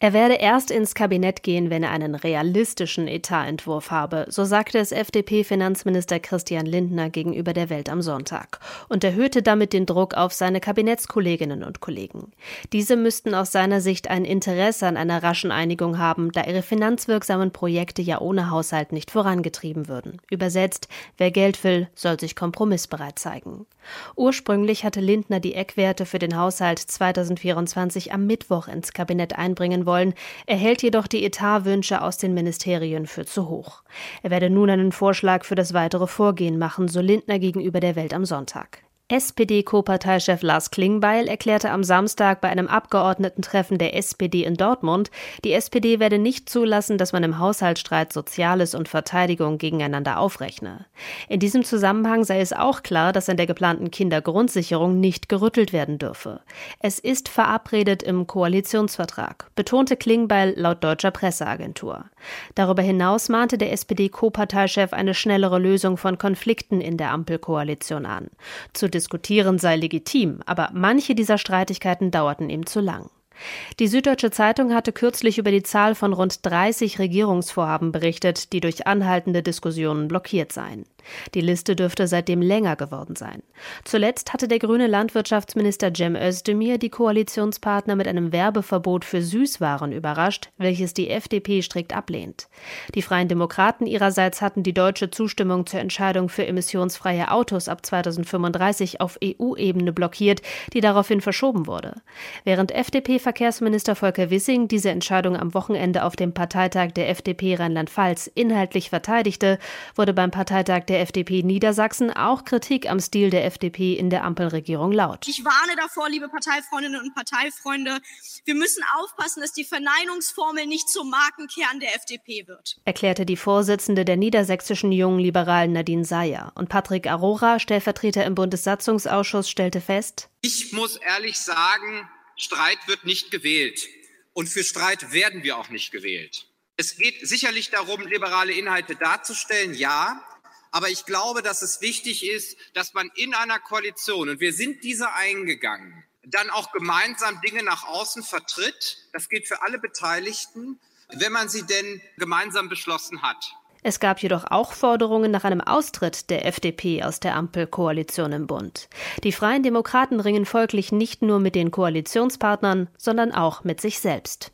Er werde erst ins Kabinett gehen, wenn er einen realistischen Etatentwurf habe, so sagte es FDP-Finanzminister Christian Lindner gegenüber der Welt am Sonntag und erhöhte damit den Druck auf seine Kabinettskolleginnen und Kollegen. Diese müssten aus seiner Sicht ein Interesse an einer raschen Einigung haben, da ihre finanzwirksamen Projekte ja ohne Haushalt nicht vorangetrieben würden. Übersetzt, wer Geld will, soll sich kompromissbereit zeigen. Ursprünglich hatte Lindner die Eckwerte für den Haushalt 2024 am Mittwoch ins Kabinett einbringen wollen, erhält jedoch die Etatwünsche aus den Ministerien für zu hoch. Er werde nun einen Vorschlag für das weitere Vorgehen machen, so Lindner gegenüber der Welt am Sonntag. SPD-Co-Parteichef Lars Klingbeil erklärte am Samstag bei einem Abgeordnetentreffen der SPD in Dortmund, die SPD werde nicht zulassen, dass man im Haushaltsstreit Soziales und Verteidigung gegeneinander aufrechne. In diesem Zusammenhang sei es auch klar, dass an der geplanten Kindergrundsicherung nicht gerüttelt werden dürfe. Es ist verabredet im Koalitionsvertrag, betonte Klingbeil laut deutscher Presseagentur. Darüber hinaus mahnte der SPD-Co-Parteichef eine schnellere Lösung von Konflikten in der Ampelkoalition an. Zu diskutieren sei legitim, aber manche dieser Streitigkeiten dauerten ihm zu lang. Die Süddeutsche Zeitung hatte kürzlich über die Zahl von rund 30 Regierungsvorhaben berichtet, die durch anhaltende Diskussionen blockiert seien. Die Liste dürfte seitdem länger geworden sein. Zuletzt hatte der grüne Landwirtschaftsminister Cem Özdemir die Koalitionspartner mit einem Werbeverbot für Süßwaren überrascht, welches die FDP strikt ablehnt. Die Freien Demokraten ihrerseits hatten die deutsche Zustimmung zur Entscheidung für emissionsfreie Autos ab 2035 auf EU-Ebene blockiert, die daraufhin verschoben wurde. Während FDP-Verkehrsminister Volker Wissing diese Entscheidung am Wochenende auf dem Parteitag der FDP Rheinland-Pfalz inhaltlich verteidigte, wurde beim Parteitag der FDP Niedersachsen auch Kritik am Stil der FDP in der Ampelregierung laut. Ich warne davor, liebe Parteifreundinnen und Parteifreunde, wir müssen aufpassen, dass die Verneinungsformel nicht zum Markenkern der FDP wird. Erklärte die Vorsitzende der niedersächsischen jungen Liberalen Nadine Seyer. Und Patrick Arora, Stellvertreter im Bundessatzungsausschuss, stellte fest, ich muss ehrlich sagen, Streit wird nicht gewählt. Und für Streit werden wir auch nicht gewählt. Es geht sicherlich darum, liberale Inhalte darzustellen, ja. Aber ich glaube, dass es wichtig ist, dass man in einer Koalition, und wir sind diese eingegangen, dann auch gemeinsam Dinge nach außen vertritt. Das gilt für alle Beteiligten, wenn man sie denn gemeinsam beschlossen hat. Es gab jedoch auch Forderungen nach einem Austritt der FDP aus der Ampelkoalition im Bund. Die Freien Demokraten ringen folglich nicht nur mit den Koalitionspartnern, sondern auch mit sich selbst.